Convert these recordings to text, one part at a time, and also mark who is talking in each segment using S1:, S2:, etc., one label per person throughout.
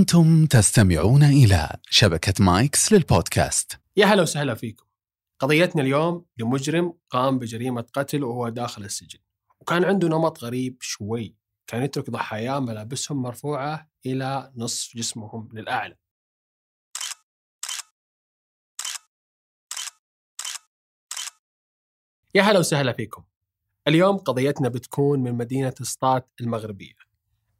S1: أنتم تستمعون إلى شبكة مايكس للبودكاست
S2: يا هلا وسهلا فيكم. قضيتنا اليوم لمجرم قام بجريمة قتل وهو داخل السجن. وكان عنده نمط غريب شوي، كان يترك ضحاياه ملابسهم مرفوعة إلى نصف جسمهم للأعلى. يا هلا وسهلا فيكم. اليوم قضيتنا بتكون من مدينة سطات المغربية.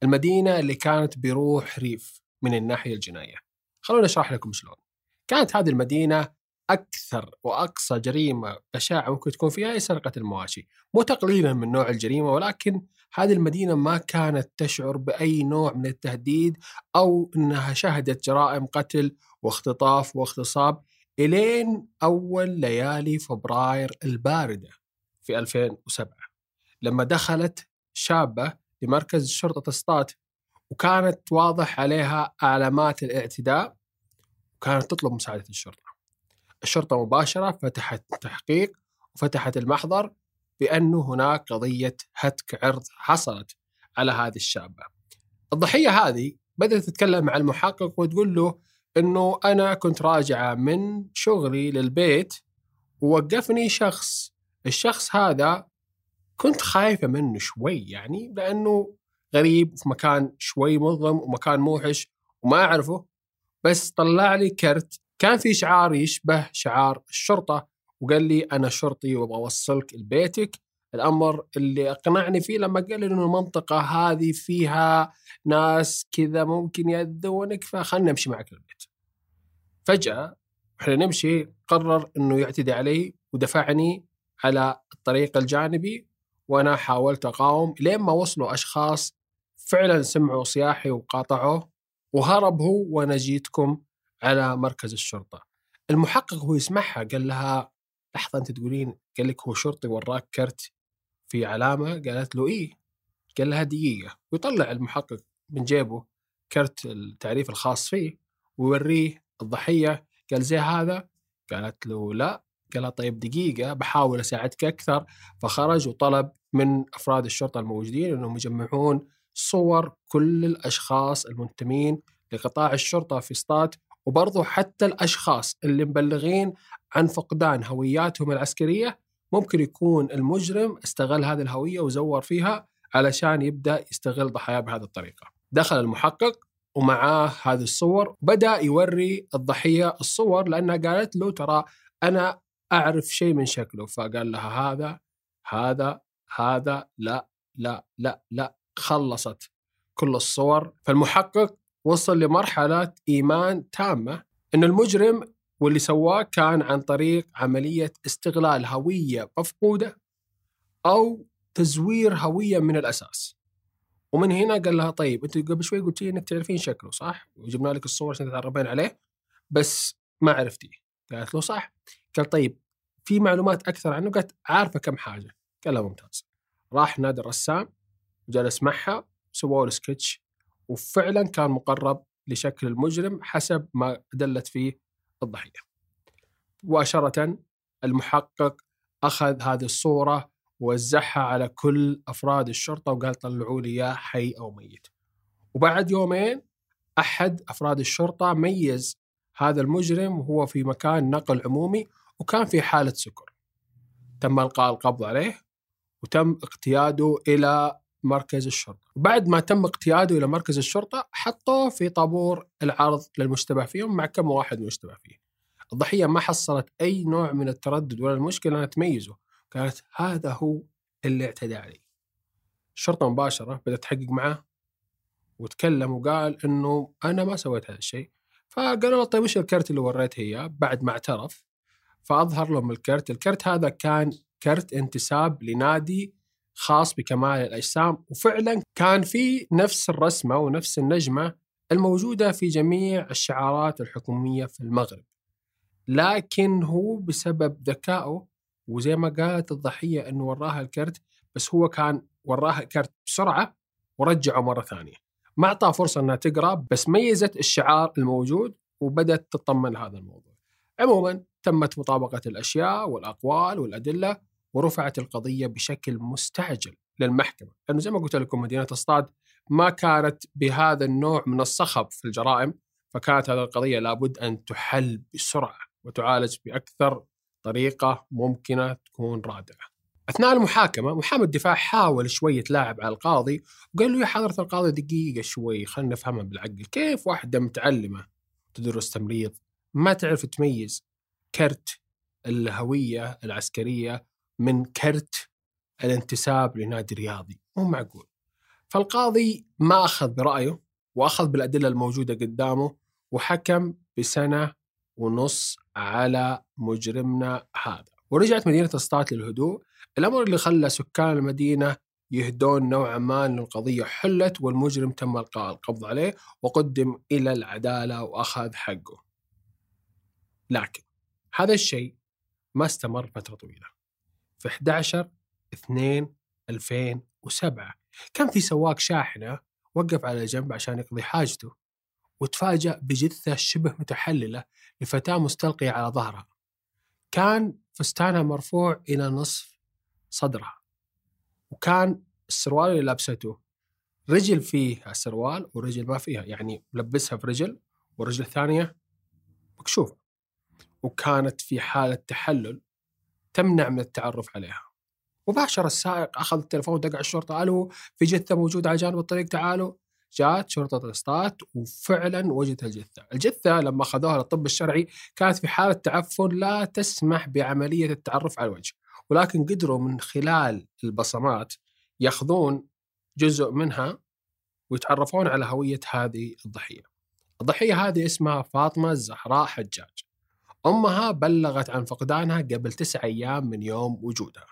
S2: المدينة اللي كانت بروح ريف من الناحية الجنائية. خلونا أشرح لكم شلون. كانت هذه المدينة أكثر وأقصى جريمة بشاعة ممكن تكون فيها هي سرقة المواشي. مو تقليلا من نوع الجريمة ولكن هذه المدينة ما كانت تشعر بأي نوع من التهديد أو أنها شهدت جرائم قتل واختطاف واغتصاب إلين أول ليالي فبراير الباردة في 2007 لما دخلت شابة لمركز شرطة سطات وكانت واضح عليها علامات الاعتداء وكانت تطلب مساعدة الشرطة. الشرطة مباشرة فتحت تحقيق وفتحت المحضر بأنه هناك قضية هتك عرض حصلت على هذه الشابة. الضحية هذه بدأت تتكلم مع المحقق وتقول له أنه أنا كنت راجعة من شغلي للبيت ووقفني شخص. الشخص هذا كنت خايفة منه شوي يعني لأنه غريب في مكان شوي مظلم ومكان موحش وما أعرفه. بس طلع لي كرت كان في شعار يشبه شعار الشرطة وقال لي أنا شرطي وأبغى أوصلك لبيتك. الأمر اللي أقنعني فيه لما قال لي إنه المنطقة هذه فيها ناس كذا ممكن يأذونك فخلنا نمشي معك البيت فجأة إحنا نمشي قرر إنه يعتدي علي ودفعني على الطريق الجانبي وأنا حاولت أقاوم لين ما وصلوا أشخاص فعلا سمعوا صياحي وقاطعوه وهرب هو وأنا جيتكم على مركز الشرطة. المحقق هو يسمعها قال لها لحظة أنت تقولين؟ قال لك هو شرطي وراك كرت في علامة؟ قالت له إيه. قال لها دقيقة. ويطلع المحقق من جيبه كرت التعريف الخاص فيه ويوريه الضحية. قال زي هذا؟ قالت له لا. قال طيب دقيقة بحاول أساعدك أكثر. فخرج وطلب من أفراد الشرطة الموجودين أنهم يجمعون صور كل الأشخاص المنتمين لقطاع الشرطة في سطات وبرضو حتى الأشخاص اللي مبلغين عن فقدان هوياتهم العسكرية ممكن يكون المجرم استغل هذه الهوية وزور فيها علشان يبدأ يستغل ضحاياه بهذه الطريقة. دخل المحقق ومعاه هذه الصور بدأ يوري الضحية الصور لأنها قالت له ترى أنا أعرف شيء من شكله. فقال لها هذا هذا هذا لا لا لا لا خلصت كل الصور. فالمحقق وصل لمرحلة إيمان تامة أن المجرم واللي سواه كان عن طريق عملية استغلال هوية مفقودة أو تزوير هوية من الأساس. ومن هنا قال لها طيب أنت قبل شوي قلتي إنك تعرفين شكله صح؟ وجبنا لك الصور عشان تتعرفين عليه بس ما عرفتيه قالت له صح. قال طيب في معلومات أكثر عنه؟ قالت عارفة كم حاجة. قال لها ممتاز. راح نادي الرسام. جلس معها سووا له سكتش وفعلا كان مقرب لشكل المجرم حسب ما دلت فيه الضحية مباشرة المحقق أخذ هذه الصورة ووزعها على كل أفراد الشرطة وقال طلعوا لي إياه حي أو ميت. وبعد يومين أحد أفراد الشرطة ميز هذا المجرم وهو في مكان نقل عمومي وكان في حالة سكر. تم إلقاء القبض عليه وتم اقتياده إلى مركز الشرطة. بعد ما تم اقتياده إلى مركز الشرطة حطوه في طابور العرض للمشتبه فيهم مع كم واحد مشتبه فيه. الضحية ما حصلت أي نوع من التردد ولا المشكلة أنها تميزه. قالت هذا هو اللي اعتدى علي الشرطة مباشرة بدأت تحقق معه وتكلم وقال إنه أنا ما سويت هذا الشيء فقالوا له طيب وش الكرت اللي وريته إياه بعد ما اعترف فأظهر لهم الكرت الكرت هذا كان كرت انتساب لنادي خاص بكمال الأجسام وفعلا كان في نفس الرسمة ونفس النجمة الموجودة في جميع الشعارات الحكومية في المغرب لكن هو بسبب ذكائه وزي ما قالت الضحية إنه وراها الكرت بس هو كان وراها الكرت بسرعة ورجعه مرة ثانية. ما أعطاه فرصة إنها تقرأ بس ميزت الشعار الموجود وبدأت تطمن هذا الموضوع. عموما تمت مطابقة الأشياء والأقوال والأدلة ورفعت القضية بشكل مستعجل للمحكمة، لأنه زي ما قلت لكم مدينة اصطاد ما كانت بهذا النوع من الصخب في الجرائم فكانت هذه القضية لابد أن تحل بسرعة وتعالج بأكثر طريقة ممكنة تكون رادعة. أثناء المحاكمة محامي الدفاع حاول شوي يتلاعب على القاضي وقال له يا حضرة القاضي دقيقة شوي خلينا نفهمها بالعقل، كيف واحدة متعلمة تدرس تمريض ما تعرف تميز كرت الهوية العسكرية من كرت الانتساب لنادي رياضي، مو معقول. فالقاضي ما أخذ برايه وأخذ بالأدلة الموجودة قدامه وحكم بسنة ونص على مجرمنا هذا. ورجعت مدينة اسطات للهدوء الأمر اللي خلى سكان المدينة يهدون نوعا ما أن القضية حلت والمجرم تم إلقاء القبض عليه وقدم إلى العدالة وأخذ حقه لكن هذا الشيء ما استمر فترة طويلة في 11 2 2007 كان في سواق شاحنة وقف على جنب عشان يقضي حاجته وتفاجأ بجثة شبه متحللة لفتاة مستلقية على ظهرها. كان فستانها مرفوع إلى نصف صدرها وكان السروال اللي لابسته رجل فيه السروال ورجل ما فيها يعني ملبسها في رجل والرجل الثانية مكشوفة. وكانت في حالة تحلل تمنع من التعرف عليها؟ مباشرة السائق أخذ التليفون ودق على الشرطة ألو في جثة موجودة على جانب الطريق تعالوا. جاءت شرطة الإسطات وفعلا وجدت الجثة. الجثة لما أخذوها للطب الشرعي كانت في حالة تعفن لا تسمح بعملية التعرف على الوجه ولكن قدروا من خلال البصمات يأخذون جزء منها ويتعرفون على هوية هذه الضحية. الضحية هذه اسمها فاطمة الزهراء حجاج. أمها بلغت عن فقدانها قبل تسع أيام من يوم وجودها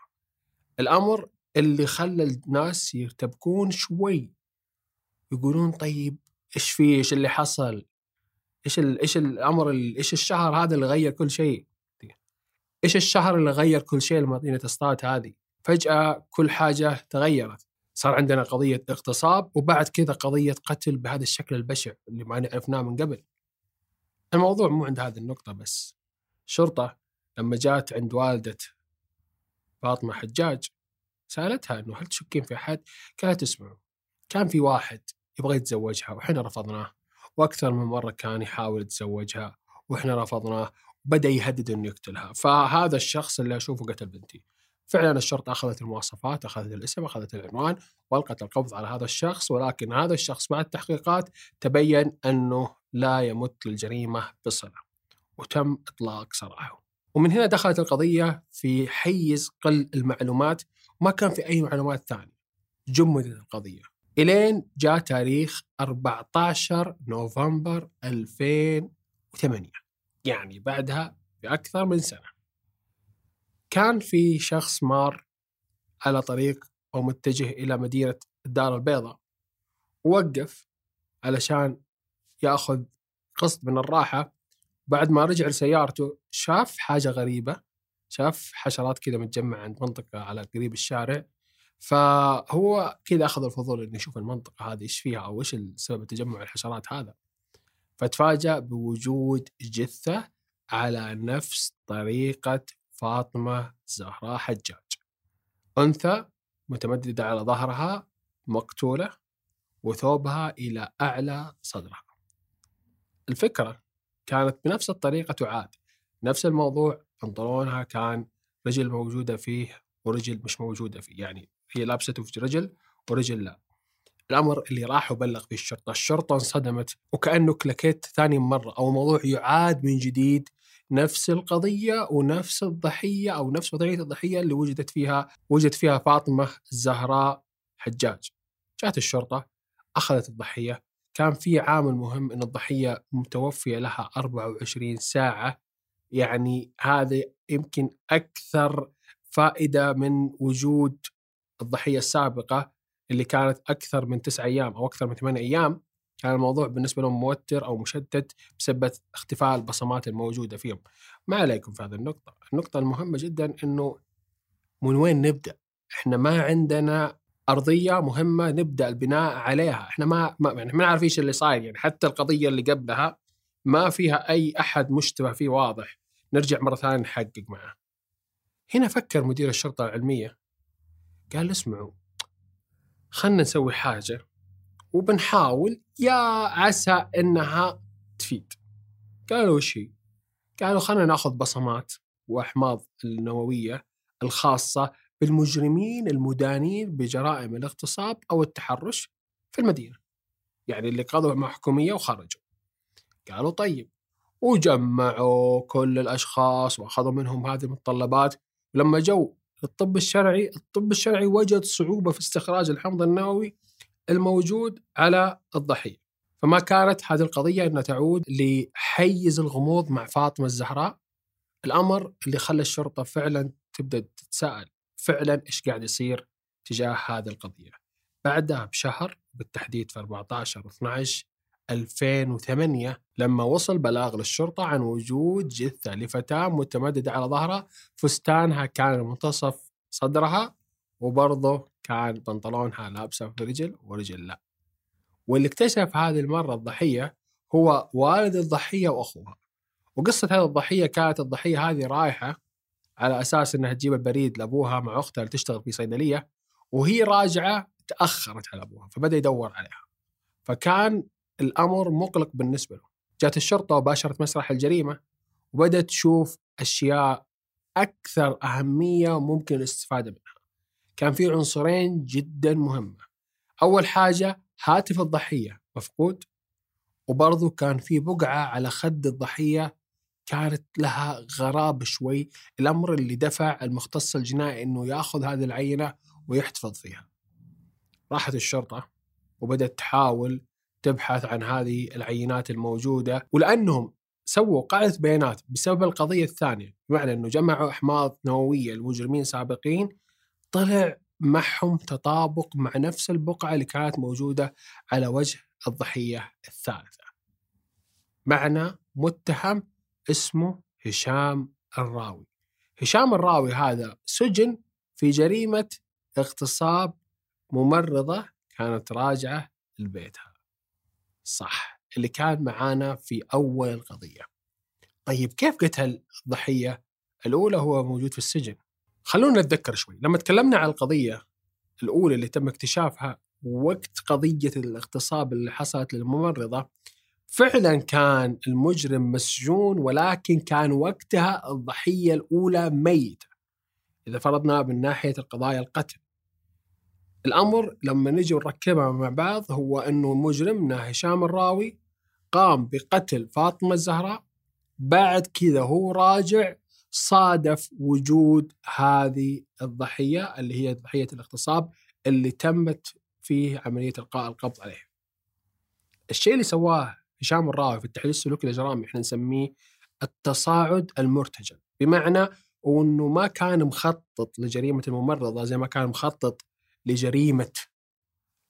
S2: الأمر اللي خلى الناس يرتبكون شوي يقولون طيب إيش في إيش اللي حصل إيش إيش الأمر إيش الشهر هذا اللي غير كل شيء إيش الشهر اللي غير كل شيء لمدينه اسطات هذه؟ فجأة كل حاجة تغيرت صار عندنا قضية اغتصاب وبعد كذا قضية قتل بهذا الشكل البشع اللي ما عرفناه من قبل. الموضوع مو عند هذه النقطة بس. الشرطه لما جات عند والدة فاطمة حجاج سألتها إنه هل تشكين في أحد؟ قالت اسمعوا كان في واحد يبغى يتزوجها وإحنا رفضناه وأكثر من مرة كان يحاول يتزوجها وإحنا رفضناه بدا يهدد إنه يقتلها فهذا الشخص اللي أشوفه قتل بنتي فعلا الشرطة أخذت المواصفات أخذت الاسم أخذت العنوان والقت القبض على هذا الشخص ولكن هذا الشخص بعد التحقيقات تبين إنه لا يمت للجريمة بصلة وتم إطلاق سراحه. ومن هنا دخلت القضية في حيز قل المعلومات وما كان في أي معلومات ثانية. جمدت القضية. إلين جاء تاريخ 14 نوفمبر 2008 يعني بعدها بأكثر من سنة. كان في شخص مار على طريق أو متجه إلى مدينة الدار البيضاء. ووقف علشان يأخذ قسط من الراحة بعد ما رجع لسيارته شاف حاجة غريبة شاف حشرات كذا متجمعة عند منطقة على قريب الشارع. فهو كذا أخذ الفضول إنه يشوف المنطقة هذه إيش فيها أو إيش سبب تجمع الحشرات هذا. فتفاجأ بوجود جثة على نفس طريقة فاطمة زهراء حجاج. أنثى متمددة على ظهرها مقتولة وثوبها إلى أعلى صدرها. الفكرة كانت بنفس الطريقة تعاد نفس الموضوع بنطلونها كان رجل موجودة فيه ورجل مش موجودة فيه يعني هي لابسته في رجل ورجل لا الأمر اللي راح وبلغ فيه الشرطة، الشرطة انصدمت وكأنه كلكيت ثاني مرة أو الموضوع يعاد من جديد نفس القضية ونفس الضحية أو نفس وضعيه الضحية اللي وجدت فيها وجدت فيها فاطمة الزهراء حجاج. جاءت الشرطة أخذت الضحية كان في عامل مهم إن الضحية متوفية لها 24 ساعة يعني هذا يمكن أكثر فائدة من وجود الضحية السابقة اللي كانت أكثر من تسع أيام أو أكثر من ثمان أيام كان الموضوع بالنسبة لهم موتر أو مشتت بسبب اختفاء البصمات الموجودة فيهم. ما عليكم في هذه النقطة، النقطة المهمة جدا إنه من وين نبدأ؟ إحنا ما عندنا أرضية مهمة نبدأ البناء عليها، إحنا ما, ما يعني ما نعرف إيش اللي صاير. يعني حتى القضية اللي قبلها ما فيها أي أحد مشتبه فيه واضح، نرجع مرة ثانية نحقق معه. هنا فكر مدير الشرطة العلمية. قال اسمعوا خلنا نسوي حاجة وبنحاول يا عسى إنها تفيد. قالوا وش هي؟ قالوا خلينا ناخذ بصمات وأحماض النووية الخاصة بالمجرمين المدانين بجرائم الاغتصاب أو التحرش في المدينة. يعني اللي قضوا محكوميه وخرجوا. قالوا طيب وجمعوا كل الأشخاص وأخذوا منهم هذه المتطلبات ولما جو الطب الشرعي الطب الشرعي وجد صعوبة في استخراج الحمض النووي الموجود على الضحية. فما كانت هذه القضية إنها تعود لحيز الغموض مع فاطمة الزهراء الأمر اللي خلى الشرطة فعلا تبدأ تتساءل فعلا إيش قاعد يصير تجاه هذه القضية. بعدها بشهر بالتحديد في 14 12 2008 لما وصل بلاغ للشرطة عن وجود جثة لفتاة متمددة على ظهرها فستانها كان منتصف صدرها وبرضه كان بنطلونها لابسة في رجل ورجل لا واللي اكتشف هذه المرة الضحية هو والد الضحية وأخوها وقصة هذه الضحية كانت الضحية هذه رايحة على أساس أنها تجيب البريد لأبوها مع أختها اللي تشتغل في صيدلية وهي راجعة تأخرت على أبوها فبدأ يدور عليها. فكان الأمر مقلق بالنسبة له. جات الشرطة وباشرت مسرح الجريمة وبدأت تشوف أشياء أكثر أهمية ممكن الاستفادة منها. كان في عنصرين جدا مهمة. أول حاجة هاتف الضحية مفقود. وبرضه كان في بقعة على خد الضحية كانت لها غرابة شوي الأمر اللي دفع المختص الجنائي أنه يأخذ هذه العينة ويحتفظ فيها. راحت الشرطة وبدأت تحاول تبحث عن هذه العينات الموجودة ولأنهم سووا قاعدة بيانات بسبب القضية الثانية بمعنى أنه جمعوا أحماض نووية لمجرمين سابقين طلع معهم تطابق مع نفس البقعة اللي كانت موجودة على وجه الضحية الثالثة. معنا متهم اسمه هشام الراوي. هشام الراوي هذا سجن في جريمة اغتصاب ممرضة كانت راجعة لبيتها. صح اللي كان معانا في أول القضية طيب كيف قتل الضحية؟ الأولى هو موجود في السجن. خلونا نتذكر شوي. لما تكلمنا عن القضية الأولى اللي تم اكتشافها وقت قضية الاغتصاب اللي حصلت للممرضة فعلا كان المجرم مسجون ولكن كان وقتها الضحية الأولى ميتة إذا فرضنا من ناحية القضايا القتل. الأمر لما نجي نركبها مع بعض هو أنه مجرمنا هشام الراوي قام بقتل فاطمة الزهراء بعد كذا هو راجع صادف وجود هذه الضحية اللي هي ضحية الاغتصاب اللي تمت فيه عملية إلقاء القبض عليه الشيء اللي سواه هشام الراوي في التحليل السلوكي الإجرامي إحنا نسميه التصاعد المرتجل بمعنى وانه ما كان مخطط لجريمة الممرضة زي ما كان مخطط لجريمة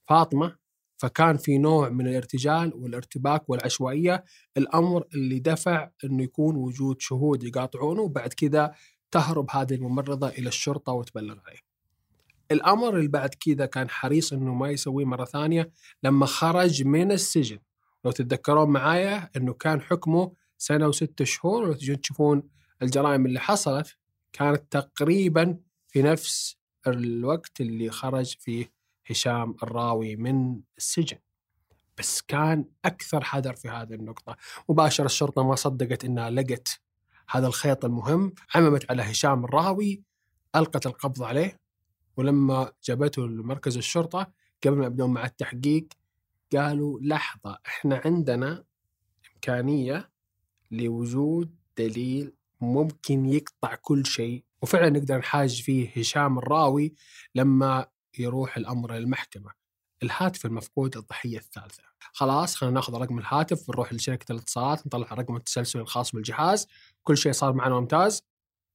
S2: فاطمة فكان في نوع من الارتجال والارتباك والعشوائية الأمر اللي دفع إنه يكون وجود شهود يقاطعونه وبعد كذا تهرب هذه الممرضة إلى الشرطة وتبلغ عليه. الأمر اللي بعد كذا كان حريص إنه ما يسويه مرة ثانية لما خرج من السجن لو تتذكرون معايا إنه كان حكمه سنة وستة شهور ولو تجون تشوفون الجرائم اللي حصلت كانت تقريبا في نفس الوقت اللي خرج فيه هشام الراوي من السجن. بس كان أكثر حذر في هذه النقطة. مباشرة الشرطة ما صدقت إنها لقت هذا الخيط المهم عممت على هشام الراوي ألقت القبض عليه ولما جابته لمركز الشرطة قبل ما يبدون مع التحقيق قالوا لحظة إحنا عندنا إمكانية لوجود دليل ممكن يقطع كل شيء. وفعلا نقدر نحاج فيه هشام الراوي لما يروح الأمر للمحكمة الهاتف المفقود الضحية الثالثة. خلاص خلينا ناخذ رقم الهاتف ونروح لشركة الاتصالات نطلع رقم التسلسل الخاص بالجهاز. كل شيء صار معنا ممتاز.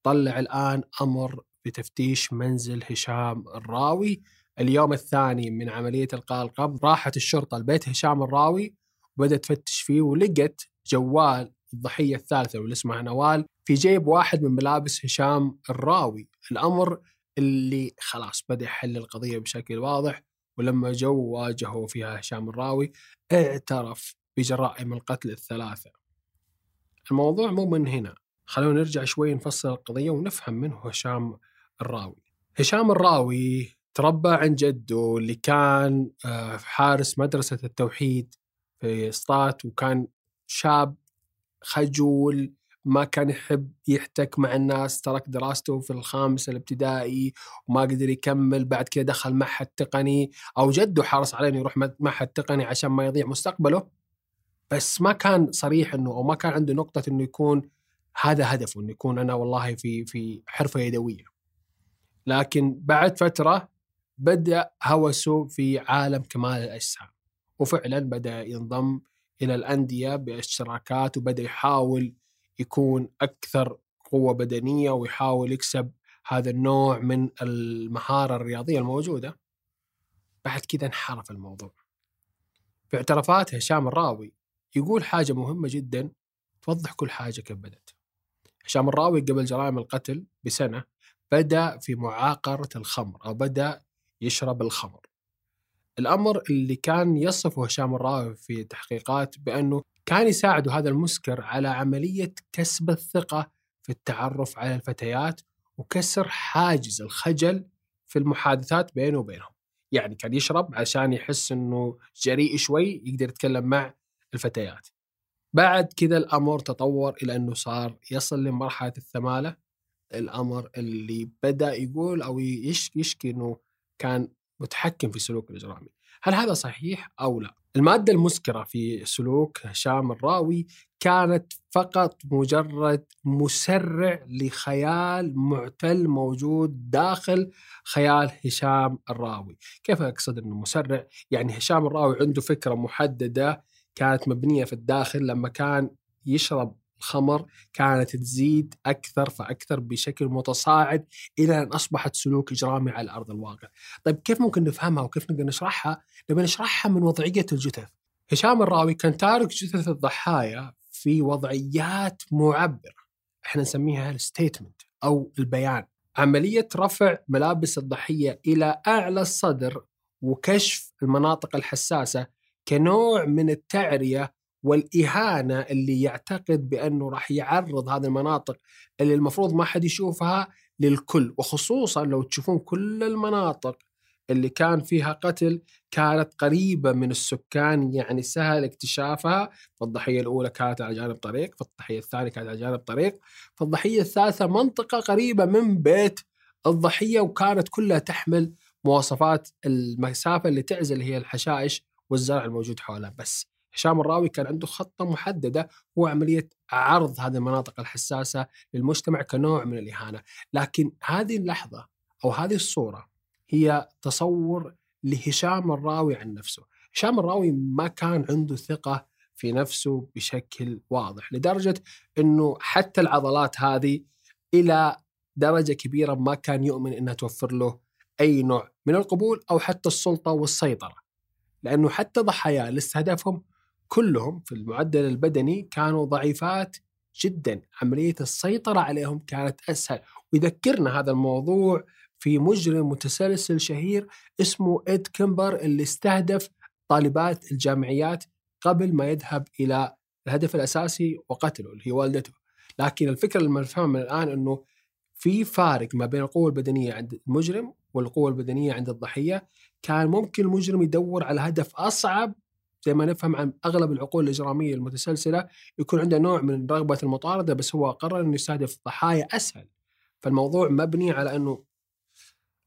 S2: طلع الآن أمر بتفتيش منزل هشام الراوي. اليوم الثاني من عملية إلقاء القبض راحت الشرطة لبيت هشام الراوي وبدأت تفتش فيه ولقت جوال الضحية الثالثة واللي اسمها نوال في جيب واحد من ملابس هشام الراوي. الأمر اللي خلاص بدأ يحل القضية بشكل واضح ولما جو واجهوا فيها هشام الراوي اعترف بجرائم القتل الثلاثة. الموضوع مو من هنا. خلونا نرجع شوي نفصل القضية ونفهم منه هشام الراوي. هشام الراوي تربى عند جده اللي كان آه، حارس مدرسة التوحيد في سطات وكان شاب خجول ما كان يحب يحتك مع الناس ترك دراسته في الخامس الابتدائي وما قدر يكمل بعد كده دخل معهد تقني أو جده حرص عليه إنه يروح معهد تقني عشان ما يضيع مستقبله. بس ما كان صريح إنه أو ما كان عنده نقطة إنه يكون هذا هدفه إنه يكون أنا والله في في حرفة يدوية. لكن بعد فترة بدأ هوسه في عالم كمال الأجسام وفعلا بدأ ينضم إلى الأندية باشتراكات وبدأ يحاول يكون أكثر قوة بدنية ويحاول يكسب هذا النوع من المهارة الرياضية الموجودة. بعد كذا انحرف الموضوع. في اعترافات هشام الراوي يقول حاجة مهمة جدا توضح كل حاجة كيف بدت هشام الراوي قبل جرائم القتل بسنة بدأ في معاقرة الخمر أو بدأ يشرب الخمر الأمر اللي كان يصفه هشام الراوي في التحقيقات بأنه كان يساعد هذا المسكر على عملية كسب الثقة في التعرف على الفتيات وكسر حاجز الخجل في المحادثات بينه وبينهم. يعني كان يشرب عشان يحس إنه جريء شوي يقدر يتكلم مع الفتيات. بعد كذا الأمر تطور إلى إنه صار يصل لمرحلة الثمالة الأمر اللي بدأ يقول أو يشكي إنه كان متحكم في السلوك الإجرامي. هل هذا صحيح أو لا؟ المادة المسكرة في سلوك هشام الراوي كانت فقط مجرد مسرع لخيال معتل موجود داخل خيال هشام الراوي كيف أقصد أنه مسرع؟ يعني هشام الراوي عنده فكرة محددة كانت مبنية في الداخل لما كان يشرب الخمر كانت تزيد أكثر فأكثر بشكل متصاعد إلى أن أصبحت سلوك إجرامي على أرض الواقع. طيب كيف ممكن نفهمها وكيف نقدر نشرحها؟ نبي نشرحها من وضعية الجثث. هشام الراوي كان تارك جثث الضحايا في وضعيات معبرة. إحنا نسميها الستيتمنت أو البيان. عملية رفع ملابس الضحية إلى أعلى الصدر وكشف المناطق الحساسة كنوع من التعرية والإهانة اللي يعتقد بأنه راح يعرض هذه المناطق اللي المفروض ما حد يشوفها للكل وخصوصا لو تشوفون كل المناطق اللي كان فيها قتل كانت قريبة من السكان يعني سهل اكتشافها. فالضحيه الأولى كانت على جانب طريق فالضحيه الثانية كانت على جانب طريق فالضحيه الثالثة منطقة قريبة من بيت الضحية وكانت كلها تحمل مواصفات المسافة اللي تعزل هي الحشائش والزرع الموجود حولها. بس هشام الراوي كان عنده خطة محددة هو عملية عرض هذه المناطق الحساسة للمجتمع كنوع من الإهانة. لكن هذه اللحظة أو هذه الصورة هي تصور لهشام الراوي عن نفسه. هشام الراوي ما كان عنده ثقة في نفسه بشكل واضح لدرجة أنه حتى العضلات هذه إلى درجة كبيرة ما كان يؤمن أنها توفر له أي نوع من القبول أو حتى السلطة والسيطرة. لأنه حتى ضحاياه اللي استهدفهم كلهم في المعدل البدني كانوا ضعيفات جدا. عملية السيطرة عليهم كانت أسهل. ويذكرنا هذا الموضوع في مجرم متسلسل شهير اسمه إد كيمبر اللي استهدف طالبات الجامعيات قبل ما يذهب إلى الهدف الأساسي وقتله اللي هي والدته. لكن الفكرة المفهومة الآن أنه في فارق ما بين القوة البدنية عند المجرم والقوة البدنية عند الضحية. كان ممكن المجرم يدور على هدف أصعب زي ما نفهم عن أغلب العقول الإجرامية المتسلسلة يكون عنده نوع من رغبه المطاردة بس هو قرر إنه يستهدف ضحايا أسهل فالموضوع مبني على إنه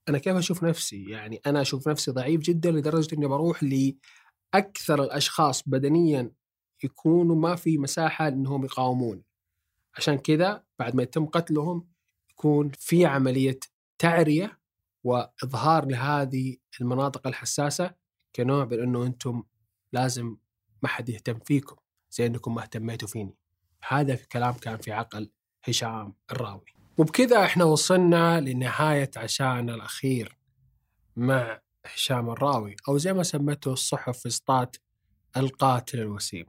S2: أنا كيف أشوف نفسي؟ يعني أنا أشوف نفسي ضعيف جدا لدرجة إني بروح لأكثر الأشخاص بدنيا يكونوا ما في مساحة إنهم يقاومون. عشان كذا بعد ما يتم قتلهم يكون في عملية تعرية وإظهار لهذه المناطق الحساسة كنوع من إنه أنتم لازم ما حد يهتم فيكم زي إنكم ما اهتميتوا فيني. هذا في كلام كان في عقل هشام الراوي. وبكذا إحنا وصلنا لنهاية عشانا الأخير مع هشام الراوي أو زي ما سمته الصحف في القاتل الوسيم.